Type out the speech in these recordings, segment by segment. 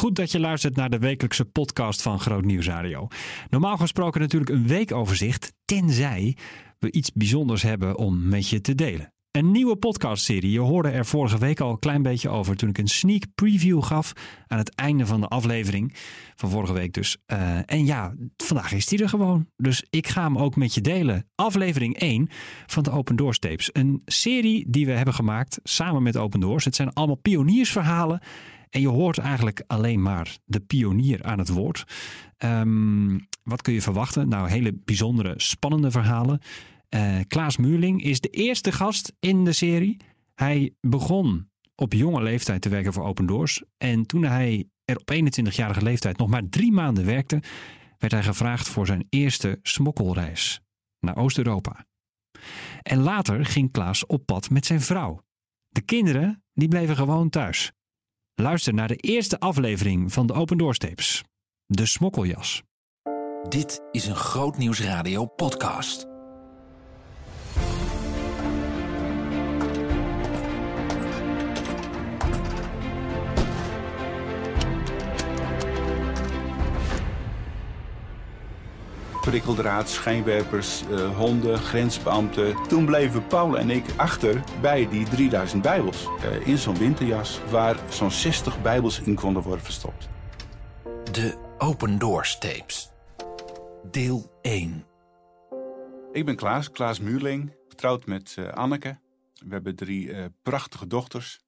Goed dat je luistert naar de wekelijkse podcast van Groot Nieuws Radio. Normaal gesproken natuurlijk een weekoverzicht, tenzij we iets bijzonders hebben om met je te delen. Een nieuwe podcastserie. Je hoorde er vorige week al een klein beetje over toen ik een sneak preview gaf aan het einde van de aflevering van vorige week dus. Uh, en ja, vandaag is die er gewoon. Dus ik ga hem ook met je delen. Aflevering 1 van de Open Doors tapes. Een serie die we hebben gemaakt samen met Open Doors. Het zijn allemaal pioniersverhalen. En je hoort eigenlijk alleen maar de pionier aan het woord. Um, wat kun je verwachten? Nou, hele bijzondere, spannende verhalen. Uh, Klaas Muurling is de eerste gast in de serie. Hij begon op jonge leeftijd te werken voor Open Doors. En toen hij er op 21-jarige leeftijd nog maar drie maanden werkte, werd hij gevraagd voor zijn eerste smokkelreis naar Oost-Europa. En later ging Klaas op pad met zijn vrouw. De kinderen die bleven gewoon thuis. Luister naar de eerste aflevering van de Open Doors tapes. De smokkeljas. Dit is een Groot Nieuws Radio podcast. Prikkeldraad, schijnwerpers, uh, honden, grensbeambten. Toen bleven Paul en ik achter bij die 3000 bijbels. Uh, in zo'n winterjas waar zo'n 60 bijbels in konden worden verstopt. De Open Doors tapes. Deel 1. Ik ben Klaas, Klaas Muurling, getrouwd met uh, Anneke. We hebben drie prachtige dochters.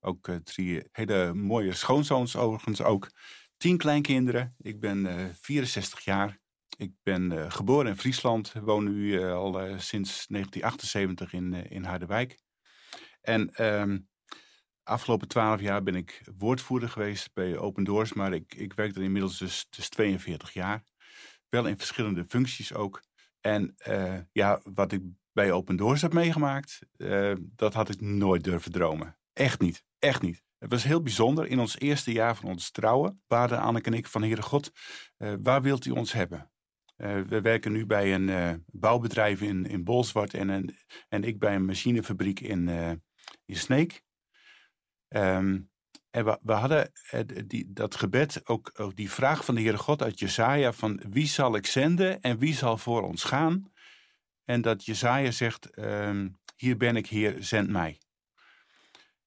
Ook drie hele mooie schoonzoons overigens ook. Tien kleinkinderen. Ik ben 64 jaar. Ik ben uh, geboren in Friesland, woon nu uh, al uh, sinds 1978 in, in Harderwijk. En ehm, afgelopen twaalf jaar ben ik woordvoerder geweest bij Open Doors, maar ik, ik werk er inmiddels dus, dus 42 jaar. Wel in verschillende functies ook. En ja, wat ik bij Open Doors heb meegemaakt, dat had ik nooit durven dromen. Echt niet, echt niet. Het was heel bijzonder. In ons eerste jaar van ons trouwen baden Anneke en ik van Heere God, waar wilt u ons hebben? Uh, we werken nu bij een uh, bouwbedrijf in, in Bolsward en, een, en ik bij een machinefabriek in, uh, in Sneek. Um, en we, we hadden die, dat gebed, ook, ook die vraag van de Heere God uit Jesaja van wie zal ik zenden en wie zal voor ons gaan? En dat Jesaja zegt, um, hier ben ik Heer, zend mij.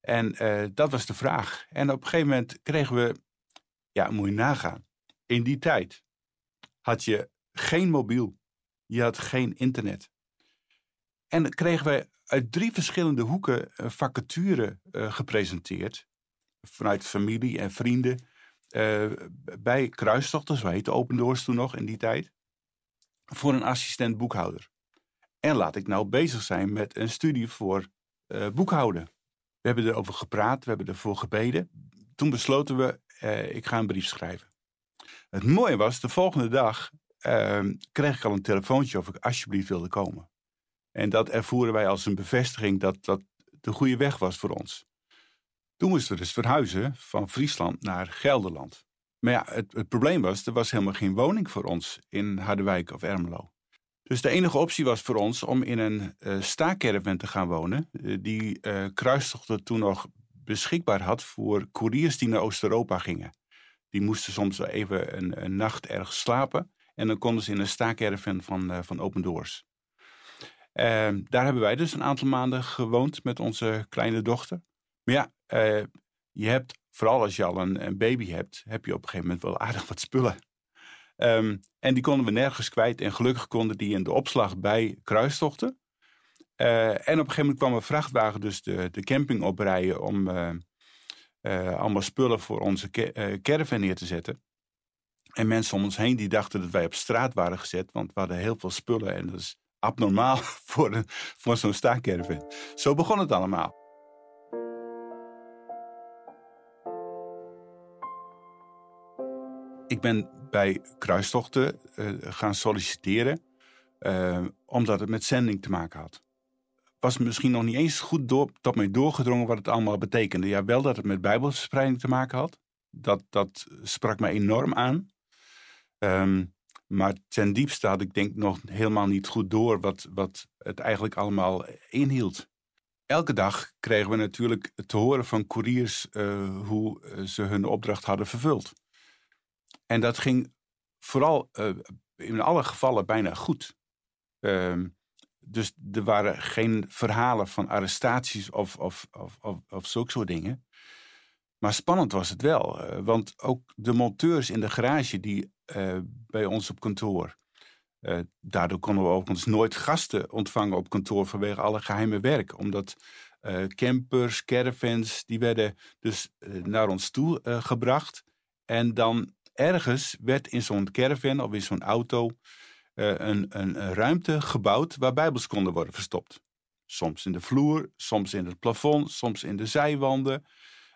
En dat was de vraag. En op een gegeven moment kregen we, ja moet je nagaan, in die tijd had je geen mobiel. Je had geen internet. En kregen wij uit drie verschillende hoeken een vacature uh, gepresenteerd. Vanuit familie en vrienden. Uh, bij Kruistochten, zo heette Open Doors toen nog in die tijd. Voor een assistent boekhouder. En laat ik nou bezig zijn met een studie voor boekhouden. We hebben erover gepraat, we hebben ervoor gebeden. Toen besloten we, ik ga een brief schrijven. Het mooie was, de volgende dag kreeg ik al een telefoontje of ik alsjeblieft wilde komen. En dat ervoeren wij als een bevestiging dat dat de goede weg was voor ons. Toen moesten we dus verhuizen van Friesland naar Gelderland. Maar ja, het, het probleem was, er was helemaal geen woning voor ons in Harderwijk of Ermelo. Dus de enige optie was voor ons om in een uh, te gaan wonen. Uh, die uh, toen nog beschikbaar had voor couriers die naar Oost-Europa gingen. Die moesten soms even een, een nacht ergens slapen. En dan konden ze in een staakerven van, uh, van Open Doors. Uh, daar hebben wij dus een aantal maanden gewoond met onze kleine dochter. Maar ja, uh, je hebt, vooral als je al een, baby hebt, heb je op een gegeven moment wel aardig wat spullen. Um, en die konden we nergens kwijt. En gelukkig konden die in de opslag bij kruistochten. Uh, en op een gegeven moment kwam een vrachtwagen dus de, de camping oprijden om allemaal spullen voor onze caravan neer te zetten. En mensen om ons heen die dachten dat wij op straat waren gezet, want we hadden heel veel spullen en dat is abnormaal voor, voor zo'n staakerven. Zo begon het allemaal. Ik ben bij kruistochten uh, gaan solliciteren, uh, omdat het met zending te maken had. Was misschien nog niet eens goed door, tot mij doorgedrongen wat het allemaal betekende. Ja, wel dat het met bijbelverspreiding te maken had. Dat, dat sprak mij enorm aan. Um, maar ten diepste had ik denk nog helemaal niet goed door wat, wat het eigenlijk allemaal inhield. elke dag kregen we natuurlijk te horen van couriers uh, hoe ze hun opdracht hadden vervuld. En dat ging vooral uh, in alle gevallen bijna goed. Ehm, dus er waren geen verhalen van arrestaties of, of, of, of, of zulke soort dingen. Maar spannend was het wel. Want ook de monteurs in de garage die uh, bij ons op kantoor. Uh, daardoor konden we overigens nooit gasten ontvangen op kantoor vanwege alle geheime werk. Omdat campers, caravans, die werden dus naar ons toe gebracht. En dan ergens werd in zo'n caravan of in zo'n auto een, een, ruimte gebouwd waar bijbels konden worden verstopt. Soms in de vloer, soms in het plafond, soms in de zijwanden.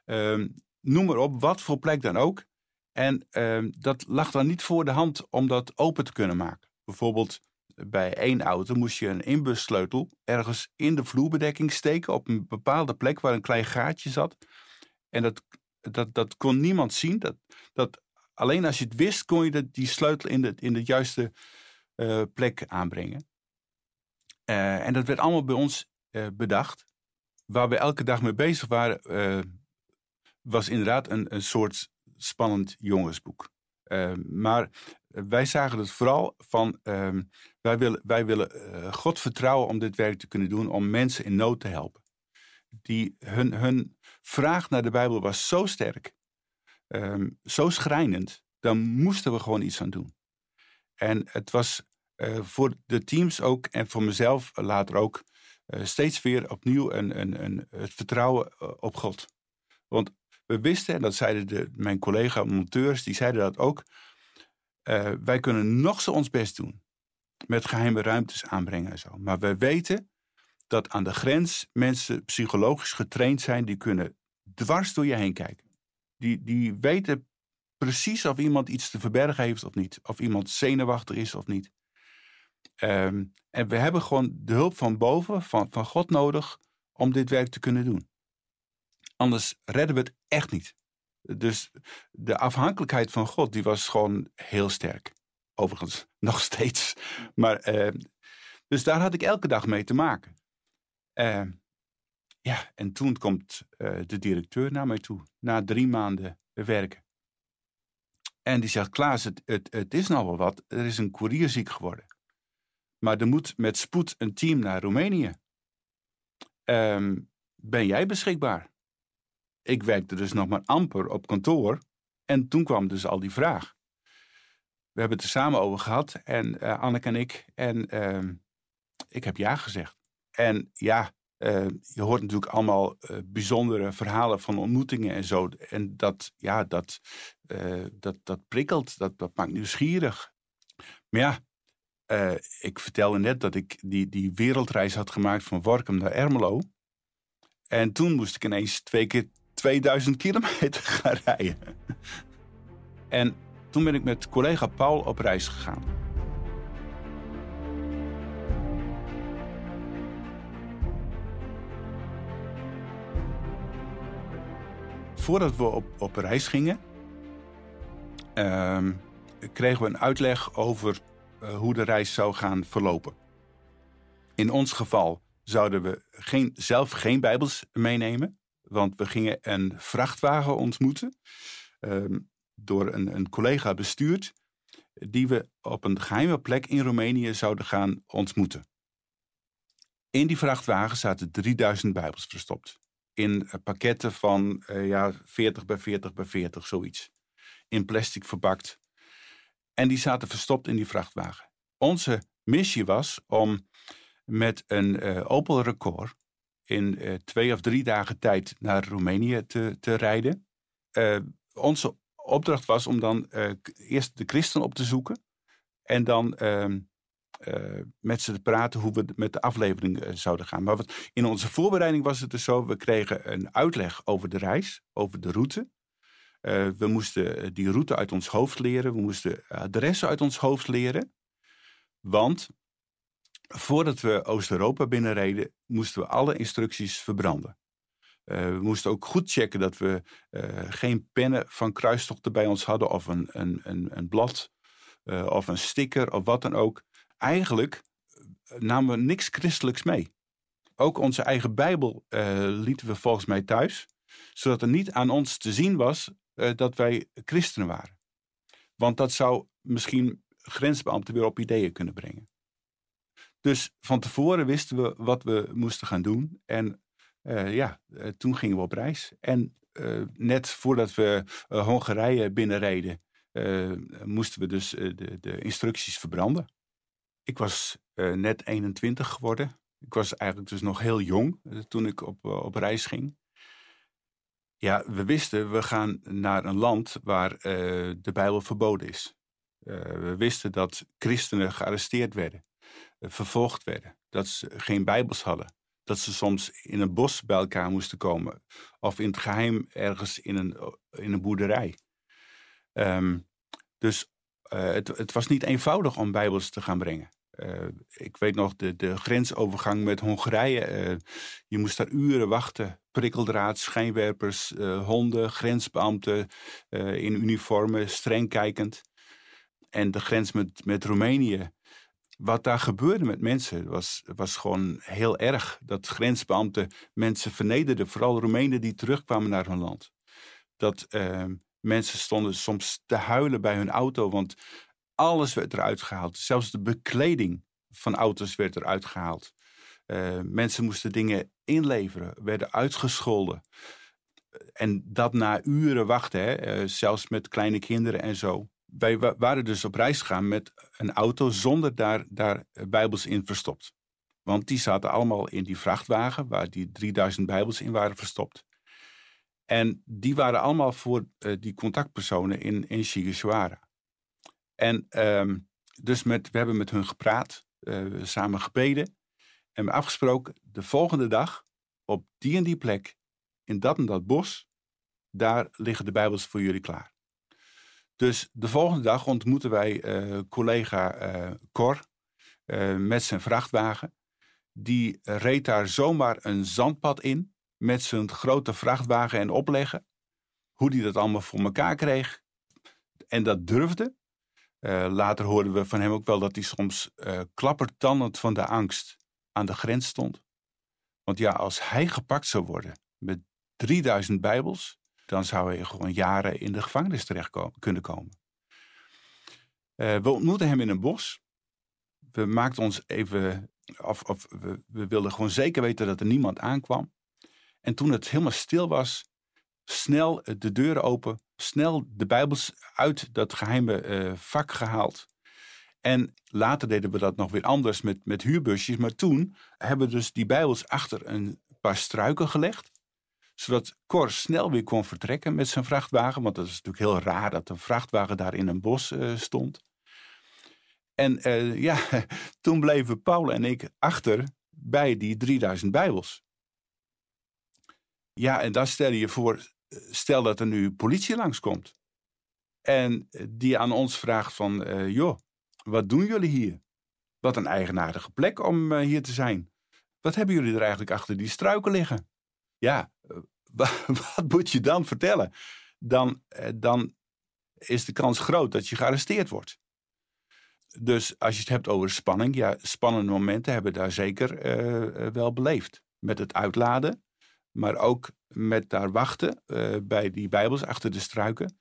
Ehm, noem maar op, wat voor plek dan ook. En ehm, dat lag dan niet voor de hand om dat open te kunnen maken. Bijvoorbeeld bij één auto moest je een inbussleutel ergens in de vloerbedekking steken op een bepaalde plek waar een klein gaatje zat. En dat, dat, dat kon niemand zien. Dat, dat, alleen als je het wist, kon je die sleutel in de, in de juiste uh, plek aanbrengen. Uh, en dat werd allemaal bij ons bedacht. Waar we elke dag mee bezig waren, was inderdaad een, een soort spannend jongensboek. Uh, maar wij zagen het vooral van, uh, wij willen, wij willen uh, God vertrouwen om dit werk te kunnen doen, om mensen in nood te helpen. Die, hun, hun vraag naar de Bijbel was zo sterk, ehm, zo schrijnend, dan moesten we gewoon iets aan doen. En het was eh, voor de teams ook en voor mezelf later ook eh, steeds weer opnieuw een, een, een, het vertrouwen op God. Want we wisten, en dat zeiden de, mijn collega-monteurs, die zeiden dat ook. Uh, wij kunnen nog zo ons best doen met geheime ruimtes aanbrengen en zo. Maar we weten dat aan de grens mensen psychologisch getraind zijn, die kunnen dwars door je heen kijken. Die, die weten precies of iemand iets te verbergen heeft of niet. Of iemand zenuwachtig is of niet. Um, en we hebben gewoon de hulp van boven, van, van God nodig, om dit werk te kunnen doen. Anders redden we het echt niet. Dus de afhankelijkheid van God, die was gewoon heel sterk. Overigens, nog steeds. Maar, uh, dus daar had ik elke dag mee te maken. Uh, ja, en toen komt uh, de directeur naar mij toe, na drie maanden werken. En die zegt, Klaas, het, het, het is nou wel wat. Er is een koerier ziek geworden. Maar er moet met spoed een team naar Roemenië. Um, ben jij beschikbaar? Ik werkte dus nog maar amper op kantoor. En toen kwam dus al die vraag. We hebben het er samen over gehad, en uh, Anneke en ik. En uh, ik heb ja gezegd. En ja, uh, je hoort natuurlijk allemaal uh, bijzondere verhalen van ontmoetingen en zo. En dat, ja, dat, dat, dat prikkelt, dat, dat maakt nieuwsgierig. Maar ja, ik vertelde net dat ik die, die wereldreis had gemaakt van Workum naar Ermelo. En toen moest ik ineens twee keer 2000 kilometer gaan rijden. En toen ben ik met collega Paul op reis gegaan. Voordat we op, op reis gingen, uh, kregen we een uitleg over uh, hoe de reis zou gaan verlopen. In ons geval zouden we geen, zelf geen Bijbels meenemen. Want we gingen een vrachtwagen ontmoeten. Ehm, door een, een collega bestuurd. Die we op een geheime plek in Roemenië zouden gaan ontmoeten. In die vrachtwagen zaten 3000 Bijbels verstopt. In eh, pakketten van uh, ja, 40 bij 40 bij 40, zoiets. In plastic verpakt. En die zaten verstopt in die vrachtwagen. Onze missie was om met een uh, Opel Record in uh, twee of drie dagen tijd naar Roemenië te, te rijden. Uh, onze opdracht was om dan uh, eerst de christen op te zoeken. En dan ehm, met ze te praten hoe we met de aflevering zouden gaan. Maar wat, in onze voorbereiding was het dus zo: we kregen een uitleg over de reis, over de route. we moesten die route uit ons hoofd leren. We moesten adressen uit ons hoofd leren. Want voordat we Oost-Europa binnenreden, moesten we alle instructies verbranden. Uh, we moesten ook goed checken dat we uh, geen pennen van kruistochten bij ons hadden, of een, een, een, een blad, uh, of een sticker, of wat dan ook. Eigenlijk namen we niks christelijks mee. ook onze eigen Bijbel lieten we volgens mij thuis, zodat er niet aan ons te zien was dat wij christenen waren. Want dat zou misschien grensbeambten weer op ideeën kunnen brengen. Dus van tevoren wisten we wat we moesten gaan doen. En uh, ja, toen gingen we op reis. En net voordat we Hongarije binnenreden, moesten we dus de, de instructies verbranden. Ik was net 21 geworden. Ik was eigenlijk dus nog heel jong eh, toen ik op, eh, op reis ging. Ja, we wisten, we gaan naar een land waar de Bijbel verboden is. We wisten dat christenen gearresteerd werden, vervolgd werden, dat ze geen Bijbels hadden, dat ze soms in een bos bij elkaar moesten komen of in het geheim ergens in een, in een boerderij. Um, dus het, het was niet eenvoudig om Bijbels te gaan brengen. Uh, ik weet nog de, de grensovergang met Hongarije. Uh, je moest daar uren wachten. Prikkeldraad, schijnwerpers, honden, grensbeambten in uniformen, streng kijkend. En de grens met, met Roemenië. Wat daar gebeurde met mensen was, was gewoon heel erg. Dat grensbeambten mensen vernederden, vooral Roemenen die terugkwamen naar hun land. Dat mensen stonden soms te huilen bij hun auto, want alles werd eruit gehaald. Zelfs de bekleding van auto's werd eruit gehaald. Uh, mensen moesten dingen inleveren, werden uitgescholden. En dat na uren wachten, uh, zelfs met kleine kinderen en zo. Wij waren dus op reis gegaan met een auto zonder daar, daar Bijbels in verstopt. Want die zaten allemaal in die vrachtwagen waar die 3000 Bijbels in waren verstopt. En die waren allemaal voor uh, die contactpersonen in, in. En ehm, dus met, we hebben met hun gepraat, uh, samen gebeden. En afgesproken, de volgende dag, op die en die plek, in dat en dat bos, daar liggen de Bijbels voor jullie klaar. Dus de volgende dag ontmoeten wij uh, collega uh, Cor met zijn vrachtwagen. Die reed daar zomaar een zandpad in met zijn grote vrachtwagen en opleggen. Hoe die dat allemaal voor elkaar kreeg. En dat durfde. Later hoorden we van hem ook wel dat hij soms uh, klappertandend van de angst aan de grens stond. Want ja, als hij gepakt zou worden met 3000 Bijbels, dan zou hij gewoon jaren in de gevangenis terecht kunnen komen. Uh, we ontmoetten hem in een bos. We maakten ons even, of, of we, we wilden gewoon zeker weten dat er niemand aankwam. En toen het helemaal stil was, snel de deuren open, snel de Bijbels uit dat geheime uh, vak gehaald. En later deden we dat nog weer anders met, met huurbusjes. Maar toen hebben we dus die Bijbels achter een paar struiken gelegd. Zodat Cor snel weer kon vertrekken met zijn vrachtwagen. Want dat is natuurlijk heel raar dat een vrachtwagen daar in een bos uh, stond. En uh, ja, toen bleven Paul en ik achter bij die 3000 Bijbels. Ja, en dan stel je voor, stel dat er nu politie langskomt. En die aan ons vraagt van, joh, wat doen jullie hier? Wat een eigenaardige plek om hier te zijn. Wat hebben jullie er eigenlijk achter die struiken liggen? Ja, uh, wat moet je dan vertellen? Dan, dan is de kans groot dat je gearresteerd wordt. Dus als je het hebt over spanning, ja, spannende momenten hebben we daar zeker wel beleefd. Met het uitladen, maar ook met daar wachten bij die Bijbels achter de struiken.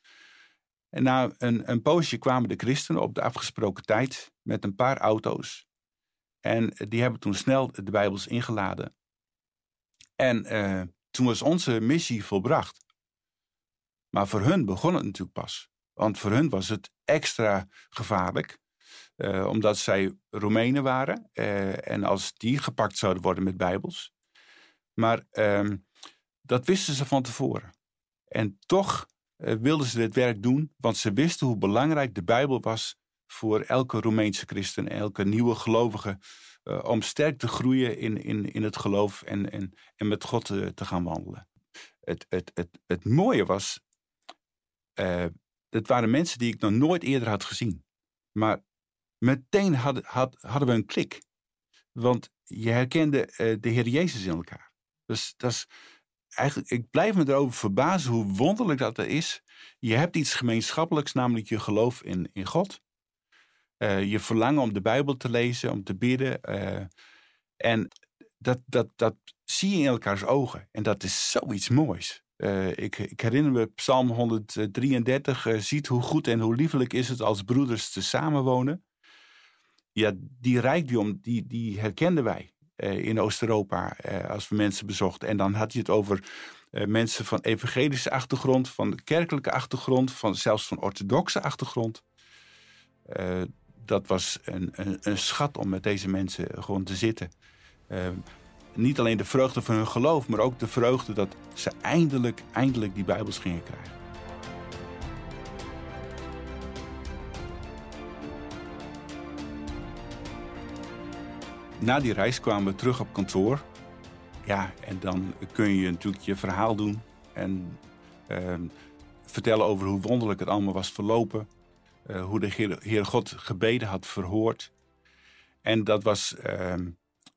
En na een, een poosje kwamen de christenen op de afgesproken tijd met een paar auto's. En die hebben toen snel de Bijbels ingeladen. En uh, toen was onze missie volbracht. Maar voor hun begon het natuurlijk pas. Want voor hun was het extra gevaarlijk. Uh, omdat zij Roemenen waren. en als die gepakt zouden worden met Bijbels. Maar uh, dat wisten ze van tevoren. En toch wilden ze dit werk doen, want ze wisten hoe belangrijk de Bijbel was voor elke Roemeense christen, elke nieuwe gelovige, uh, om sterk te groeien in, in, in het geloof en, en, en met God uh, te gaan wandelen. Het, het, het, het mooie was, het waren mensen die ik nog nooit eerder had gezien. Maar meteen hadden, had, hadden we een klik. Want je herkende de Heer Jezus in elkaar. Dus dat is, eigenlijk, ik blijf me erover verbazen hoe wonderlijk dat is. Je hebt iets gemeenschappelijks, namelijk je geloof in, in God. Uh, je verlangen om de Bijbel te lezen, om te bidden. Uh, en dat, dat, dat zie je in elkaars ogen. En dat is zoiets moois. Uh, ik, herinner me Psalm 133. Uh, ziet hoe goed en hoe liefelijk is het als broeders te samenwonen. Ja, die rijkdom, die, die herkenden wij uh, in Oost-Europa als we mensen bezochten. En dan had je het over mensen van evangelische achtergrond, van kerkelijke achtergrond, van, zelfs van orthodoxe achtergrond. Dat was een, een, een, schat om met deze mensen gewoon te zitten niet alleen de vreugde van hun geloof, maar ook de vreugde dat ze eindelijk, eindelijk die Bijbels gingen krijgen. Na die reis kwamen we terug op kantoor. Ja, en dan kun je natuurlijk je verhaal doen en uh, vertellen over hoe wonderlijk het allemaal was verlopen. Uh, hoe de Heer, God gebeden had verhoord. En dat was uh,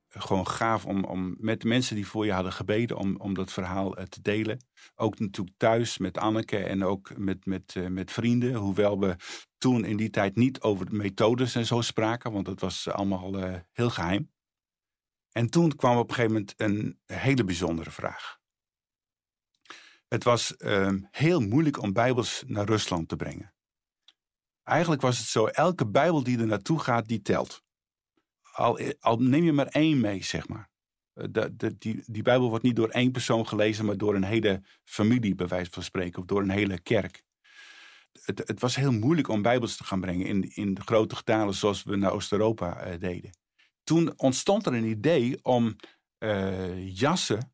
gewoon gaaf om, om met mensen die voor je hadden gebeden, om, om dat verhaal eh, te delen. Ook natuurlijk thuis met Anneke en ook met, met, uh, met vrienden. Hoewel we toen in die tijd niet over de methodes en zo spraken, want dat was allemaal heel geheim. En toen kwam op een gegeven moment een hele bijzondere vraag. Het was uh, heel moeilijk om Bijbels naar Rusland te brengen. Eigenlijk was het zo, elke Bijbel die er naartoe gaat, die telt al, al neem je maar één mee, zeg maar. Eh, de, die, die Bijbel wordt niet door één persoon gelezen, maar door een hele familie, bij wijze van spreken, of door een hele kerk. Het, het was heel moeilijk om Bijbels te gaan brengen in, in de grote getalen zoals we naar Oost-Europa uh, deden. Toen ontstond er een idee om uh, jassen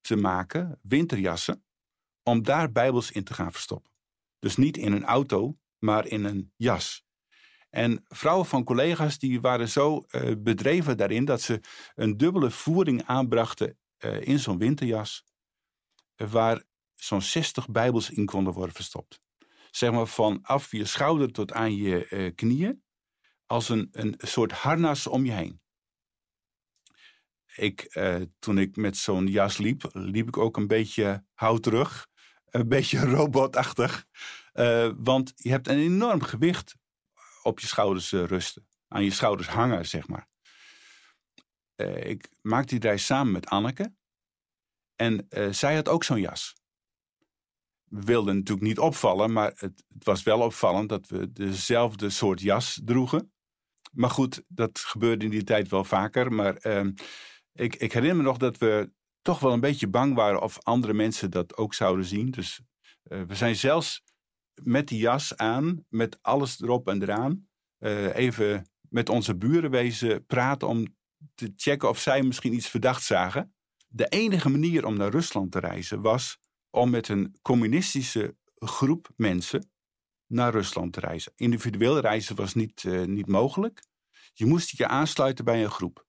te maken, winterjassen, om daar Bijbels in te gaan verstoppen. Dus niet in een auto, maar in een jas. En vrouwen van collega's die waren zo uh, bedreven daarin dat ze een dubbele voering aanbrachten uh, in zo'n winterjas, uh, waar zo'n 60 Bijbels in konden worden verstopt. Zeg maar vanaf je schouder tot aan je knieën, als een, een soort harnas om je heen. Ik, toen ik met zo'n jas liep, liep ik ook een beetje houterig, een beetje robotachtig. Want je hebt een enorm gewicht op je schouders eh, rusten. Aan je schouders hangen, zeg maar. Uh, ik maakte die reis samen met Anneke. En zij had ook zo'n jas. We wilden natuurlijk niet opvallen, maar het, het, was wel opvallend dat we dezelfde soort jas droegen. Maar goed, dat gebeurde in die tijd wel vaker. Maar uh, ik, ik, herinner me nog dat we toch wel een beetje bang waren of andere mensen dat ook zouden zien. Dus we zijn zelfs met die jas aan, met alles erop en eraan, uh, even met onze buren wezen praten om te checken of zij misschien iets verdacht zagen. De enige manier om naar Rusland te reizen was om met een communistische groep mensen naar Rusland te reizen. Individueel reizen was niet, uh, niet mogelijk. Je moest je aansluiten bij een groep.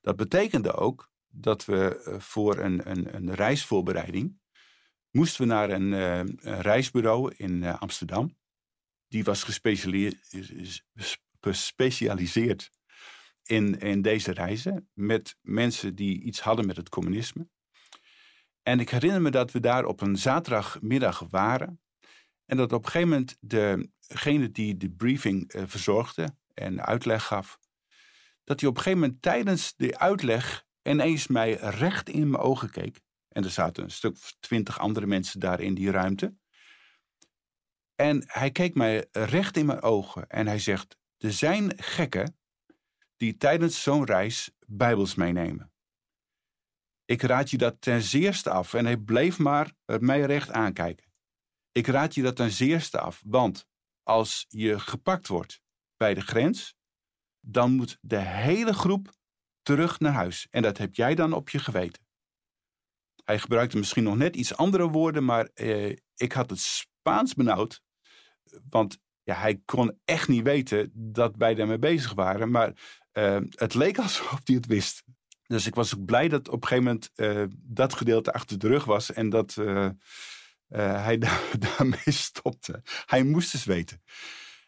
Dat betekende ook dat we uh, voor een, een, een reisvoorbereiding moesten we naar een, een reisbureau in uh, Amsterdam. Die was gespecialiseerd in, in deze reizen. Met mensen die iets hadden met het communisme. En ik herinner me dat we daar op een zaterdagmiddag waren. En dat op een gegeven moment degene die de briefing uh, verzorgde en uitleg gaf. Dat hij op een gegeven moment tijdens de uitleg ineens mij recht in mijn ogen keek. En er zaten een stuk twintig andere mensen daar in die ruimte. En hij keek mij recht in mijn ogen en hij zegt: Er zijn gekken die tijdens zo'n reis Bijbels meenemen. Ik raad je dat ten zeerste af. En hij bleef maar mij recht aankijken. Ik raad je dat ten zeerste af, want als je gepakt wordt bij de grens, dan moet de hele groep terug naar huis. En dat heb jij dan op je geweten. Hij gebruikte misschien nog net iets andere woorden, maar eh, ik had het Spaans benauwd. Want ja, hij kon echt niet weten dat wij daarmee bezig waren. Maar uh, het leek alsof hij het wist. Dus ik was ook blij dat op een gegeven moment uh, dat gedeelte achter de rug was. En dat hij daarmee stopte. Hij moest eens weten.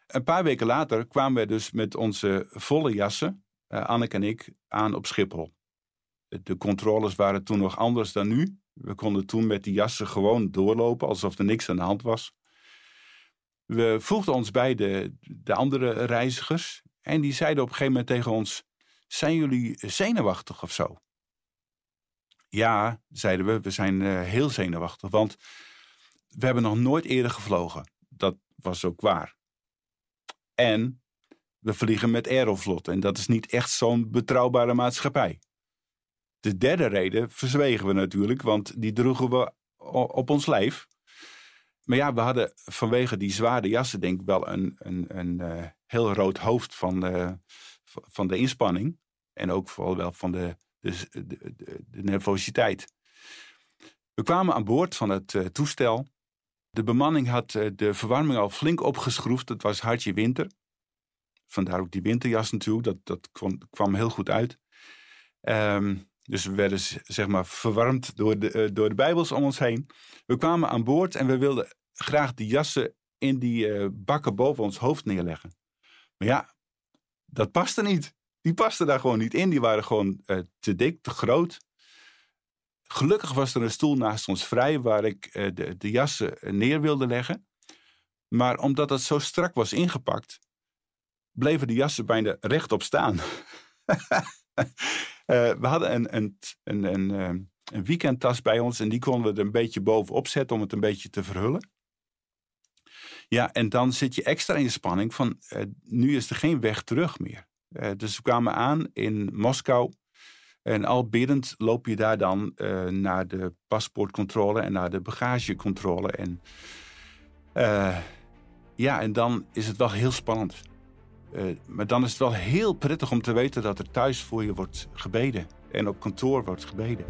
Een paar weken later kwamen we dus met onze volle jassen, Anneke en ik, aan op Schiphol de controles waren toen nog anders dan nu. We konden toen met die jassen gewoon doorlopen alsof er niks aan de hand was. We voegden ons bij de, de andere reizigers en die zeiden op een gegeven moment tegen ons: Zijn jullie zenuwachtig of zo? Ja, zeiden we, we zijn uh, heel zenuwachtig, want we hebben nog nooit eerder gevlogen. Dat was ook waar. En we vliegen met Aeroflot en dat is niet echt zo'n betrouwbare maatschappij. De derde reden verzwegen we natuurlijk, want die droegen we op ons lijf. Maar ja, we hadden vanwege die zware jassen denk ik wel een, een, een uh, heel rood hoofd van, de, van de inspanning. En ook vooral wel van de, de, de, nervositeit. We kwamen aan boord van het uh, toestel. De bemanning had uh, de verwarming al flink opgeschroefd. Het was hartje winter. Vandaar ook die winterjas natuurlijk. Dat, dat kwam, kwam heel goed uit. Um, dus we werden zeg maar verwarmd door de, uh, door de Bijbels om ons heen. We kwamen aan boord en we wilden graag die jassen in die uh, bakken boven ons hoofd neerleggen. Maar ja, dat paste niet. Die pasten daar gewoon niet in. Die waren gewoon uh, te dik, te groot. Gelukkig was er een stoel naast ons vrij waar ik de, de jassen neer wilde leggen. Maar omdat het zo strak was ingepakt, bleven de jassen bijna rechtop staan. Uh, we hadden een, een, een, een, eh, een weekendtas bij ons en die konden we er een beetje bovenop zetten om het een beetje te verhullen. Ja, en dan zit je extra in de spanning van uh, nu is er geen weg terug meer. Dus we kwamen aan in Moskou. En al biddend loop je daar dan naar de paspoortcontrole en naar de bagagecontrole. En ja, en dan is het wel heel spannend. Uh, maar dan is het wel heel prettig om te weten dat er thuis voor je wordt gebeden. En op kantoor wordt gebeden.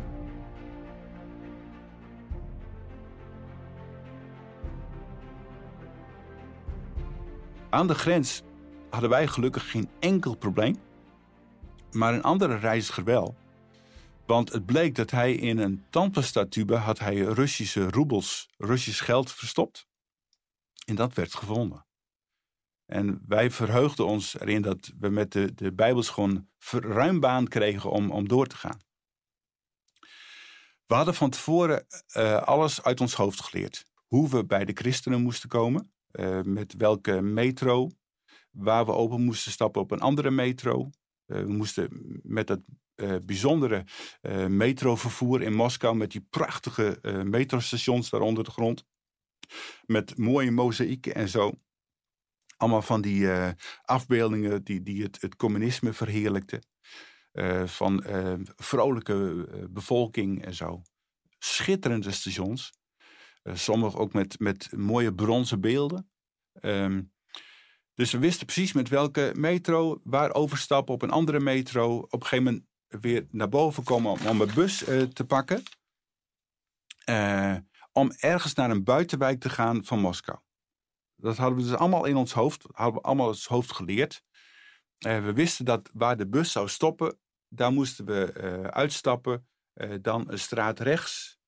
Aan de grens hadden wij gelukkig geen enkel probleem. Maar een andere reiziger wel. Want het bleek dat hij in een tandpastatube had hij Russische roebels, Russisch geld verstopt. En dat werd gevonden. En wij verheugden ons erin dat we met de, de Bijbels gewoon ruim baan kregen om, om door te gaan. We hadden van tevoren uh, alles uit ons hoofd geleerd. Hoe we bij de christenen moesten komen, uh, met welke metro, waar we open moesten stappen op een andere metro. Uh, we moesten met het bijzondere metrovervoer in Moskou, met die prachtige metrostations daar onder de grond, met mooie mozaïeken en zo. Allemaal van die uh, afbeeldingen die, die het, communisme verheerlijkten. Uh, van uh, vrolijke bevolking en zo. Schitterende stations. sommige ook met, met mooie bronzen beelden. Um, dus we wisten precies met welke metro, waar overstappen op een andere metro. Op een gegeven moment weer naar boven komen om, om een bus te pakken. om ergens naar een buitenwijk te gaan van Moskou. Dat hadden we dus allemaal in ons hoofd, hadden we allemaal ons hoofd geleerd. Uh, we wisten dat waar de bus zou stoppen, daar moesten we uh, uitstappen. Uh, dan straat rechts,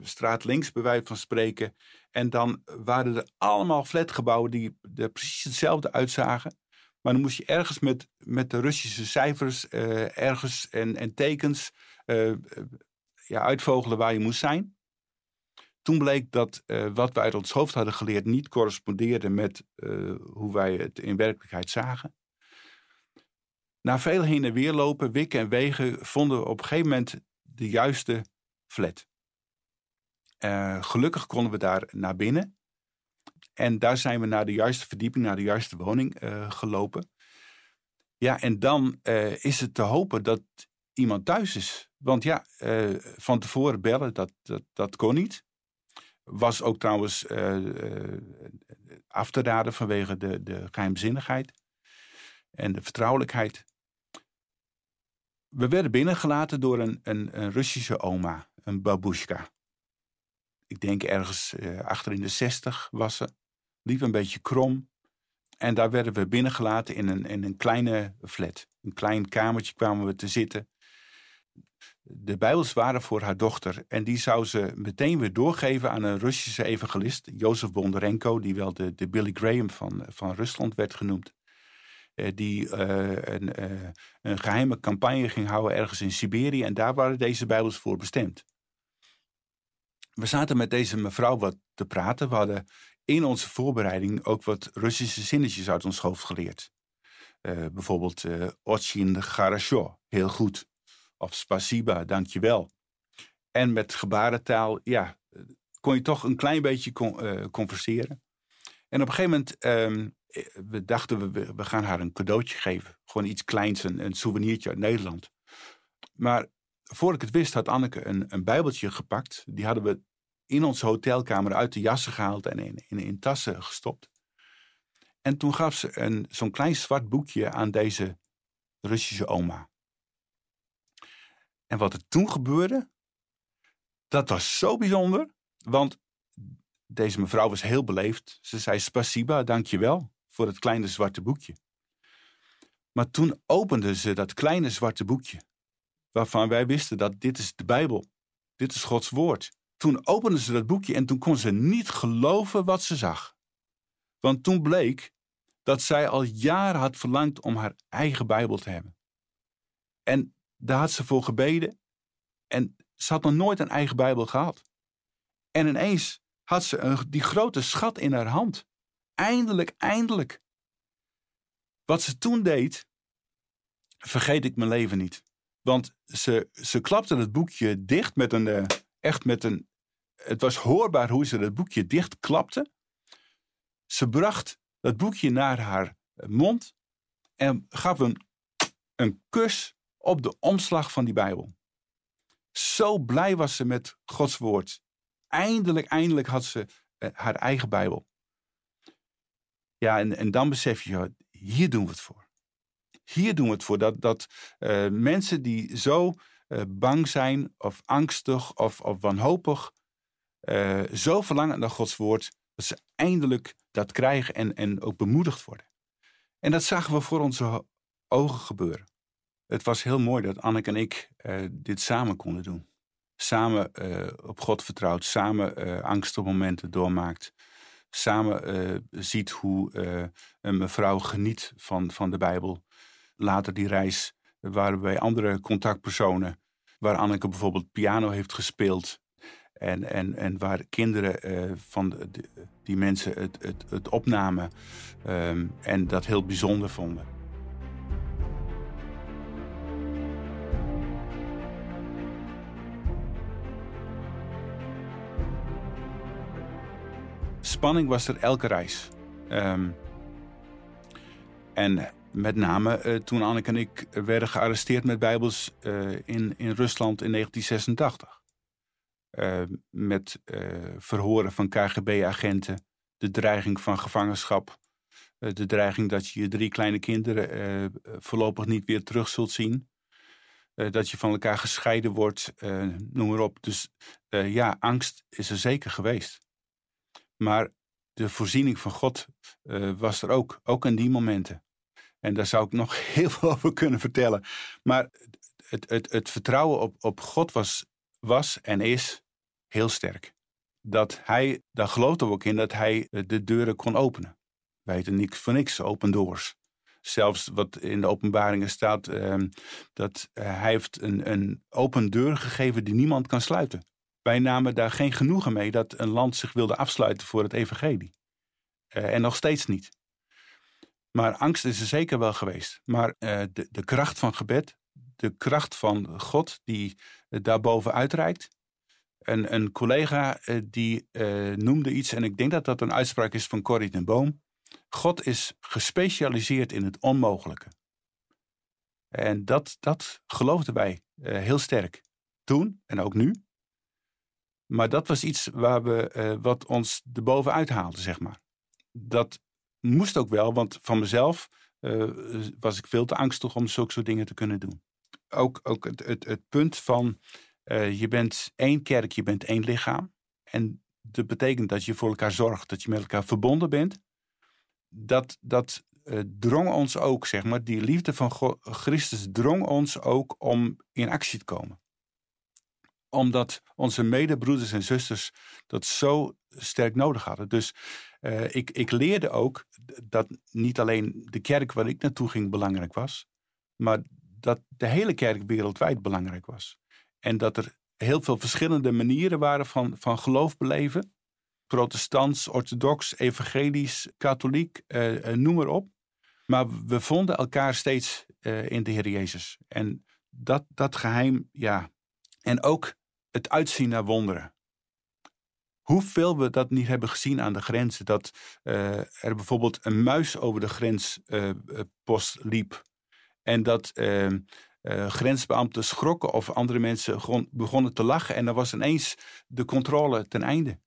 straat links, bij wijze van spreken. En dan waren er allemaal flatgebouwen die er precies hetzelfde uitzagen. Maar dan moest je ergens met, met de Russische cijfers, ergens en, en tekens, ja, uitvogelen waar je moest zijn. Toen bleek dat uh, wat we uit ons hoofd hadden geleerd niet correspondeerde met uh, hoe wij het in werkelijkheid zagen. Na veel heen en weer lopen, wikken en wegen, vonden we op een gegeven moment de juiste flat. Uh, gelukkig konden we daar naar binnen. En daar zijn we naar de juiste verdieping, naar de juiste woning gelopen. Ja, en dan is het te hopen dat iemand thuis is. Want ja, van tevoren bellen, dat, dat, dat kon niet. Was ook trouwens uh, af te raden vanwege de, de geheimzinnigheid en de vertrouwelijkheid. We werden binnengelaten door een, een, een Russische oma, een babushka. Ik denk ergens uh, achter in de zestig was ze. Liep een beetje krom. En daar werden we binnengelaten in een, in een kleine flat. Een klein kamertje kwamen we te zitten de Bijbels waren voor haar dochter. En die zou ze meteen weer doorgeven aan een Russische evangelist, Jozef Bondarenko, die wel de, de Billy Graham van, van Rusland werd genoemd. Eh, die uh, een, uh, een, geheime campagne ging houden ergens in Siberië. En daar waren deze Bijbels voor bestemd. We zaten met deze mevrouw wat te praten. We hadden in onze voorbereiding ook wat Russische zinnetjes uit ons hoofd geleerd. bijvoorbeeld Ochin Garasho, heel goed. Of spasiba, dankjewel. En met gebarentaal, ja, kon je toch een klein beetje con- converseren. En op een gegeven moment, ehm, we dachten we, we gaan haar een cadeautje geven. Gewoon iets kleins, een, een souvenirtje uit Nederland. Maar voor ik het wist, had Anneke een, een bijbeltje gepakt. Die hadden we in onze hotelkamer uit de jassen gehaald en in, in, in tassen gestopt. En toen gaf ze zo'n klein zwart boekje aan deze Russische oma. En wat er toen gebeurde, dat was zo bijzonder. Want deze mevrouw was heel beleefd. Ze zei spasiba, dankjewel voor het kleine zwarte boekje. Maar toen opende ze dat kleine zwarte boekje, waarvan wij wisten dat dit is de Bijbel, dit is Gods woord. Toen opende ze dat boekje en toen kon ze niet geloven wat ze zag. Want toen bleek dat zij al jaren had verlangd om haar eigen Bijbel te hebben. En daar had ze voor gebeden en ze had nog nooit een eigen Bijbel gehad. En ineens had ze die grote schat in haar hand. Eindelijk, eindelijk. Wat ze toen deed, vergeet ik mijn leven niet. Want ze, ze klapte het boekje dicht met een, uh, echt met een, het was hoorbaar hoe ze het boekje dicht klapte. Ze bracht dat boekje naar haar mond en gaf een, een kus op de omslag van die Bijbel. Zo blij was ze met Gods woord. Eindelijk, eindelijk had ze uh, haar eigen Bijbel. Ja, en, en dan besef je, hier doen we het voor. Hier doen we het voor. Dat, dat uh, mensen die zo uh, bang zijn, of angstig, of, of wanhopig, zo verlangen naar Gods woord, dat ze eindelijk dat krijgen en, en ook bemoedigd worden. En dat zagen we voor onze ogen gebeuren. Het was heel mooi dat Anneke en ik dit samen konden doen samen uh, op God vertrouwt, samen uh, doormaakt, samen ziet hoe een mevrouw geniet van, van de Bijbel. Later die reis waren bij andere contactpersonen, waar Anneke bijvoorbeeld piano heeft gespeeld. En, en, en waar kinderen van die mensen het, het, het opnamen um, en dat heel bijzonder vonden. Spanning was er elke reis. Um, en met name uh, toen Anneke en ik werden gearresteerd met Bijbels uh, in, in Rusland in 1986. Uh, met verhoren van KGB-agenten, de dreiging van gevangenschap, de dreiging dat je je drie kleine kinderen voorlopig niet weer terug zult zien. dat je van elkaar gescheiden wordt, noem maar op. Dus ja, angst is er zeker geweest. Maar de voorziening van God uh, was er ook, ook in die momenten. En daar zou ik nog heel veel over kunnen vertellen. Maar het, het, het vertrouwen op, op God was, was en is heel sterk. Dat hij, daar geloofde we ook in, dat hij de deuren kon openen. Wij weten niks voor niks, open doors. Zelfs wat in de openbaringen staat, uh, dat uh, hij heeft een, een open deur gegeven die niemand kan sluiten. Wij namen daar geen genoegen mee dat een land zich wilde afsluiten voor het evangelie. Uh, en nog steeds niet. Maar angst is er zeker wel geweest. Maar uh, de, de kracht van gebed, de kracht van God die uh, daarboven uitreikt. En een collega die noemde iets, en ik denk dat dat een uitspraak is van Corrie ten Boom. God is gespecialiseerd in het onmogelijke. En dat, dat geloofden wij heel sterk. Toen en ook nu. Maar dat was iets waar we, uh, wat ons erbovenuit haalde, zeg maar. Dat moest ook wel, want van mezelf uh, was ik veel te angstig om zulke soort dingen te kunnen doen. Ook, ook het, het, het punt van uh, je bent één kerk, je bent één lichaam. En dat betekent dat je voor elkaar zorgt, dat je met elkaar verbonden bent. Dat, dat drong ons ook, zeg maar, die liefde van Christus drong ons ook om in actie te komen omdat onze medebroeders en zusters dat zo sterk nodig hadden. Dus uh, ik, ik leerde ook dat niet alleen de kerk waar ik naartoe ging belangrijk was, maar dat de hele kerk wereldwijd belangrijk was. En dat er heel veel verschillende manieren waren van, van geloof beleven. Protestants, orthodox, evangelisch, katholiek, uh, uh, noem maar op. Maar we vonden elkaar steeds in de Heer Jezus. En dat, dat geheim, ja. En ook het uitzien naar wonderen. Hoeveel we dat niet hebben gezien aan de grenzen. Dat uh, er bijvoorbeeld een muis over de grenspost uh, liep. En dat uh, grensbeambten schrokken of andere mensen begonnen te lachen. En dan was ineens de controle ten einde.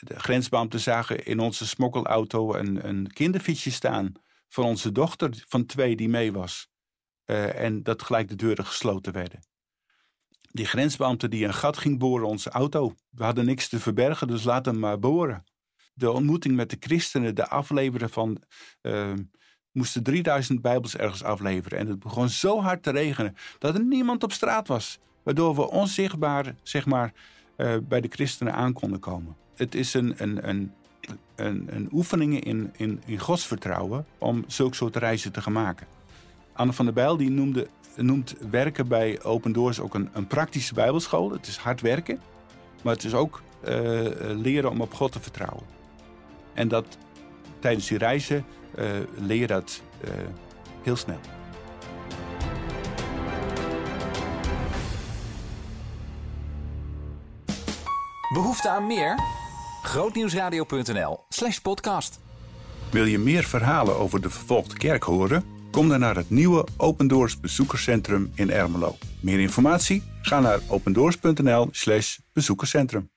De grensbeambten zagen in onze smokkelauto een, een kinderfietsje staan. Van onze dochter van twee die mee was. en dat gelijk de deuren gesloten werden die grensbeambte die een gat ging boren onze auto. We hadden niks te verbergen, dus laat hem maar boren. De ontmoeting met de christenen, de afleveren van... Uh, moesten 3000 bijbels ergens afleveren. En het begon zo hard te regenen dat er niemand op straat was. Waardoor we onzichtbaar, zeg maar, uh, bij de christenen aan konden komen. Het is een, een, een, een, een oefening in, in, in godsvertrouwen om zulke soort reizen te gaan maken. Anne van der Bijl die noemde noemt werken bij Open Doors ook een, een praktische bijbelschool. Het is hard werken, maar het is ook uh, leren om op God te vertrouwen. En dat tijdens die reizen uh, leer je dat uh, heel snel. Behoefte aan meer? Grootnieuwsradio.nl slash podcast. Wil je meer verhalen over de vervolgde kerk horen? Kom dan naar het nieuwe Open Doors bezoekerscentrum in Ermelo. Meer informatie? Ga naar opendoors.nl/bezoekerscentrum.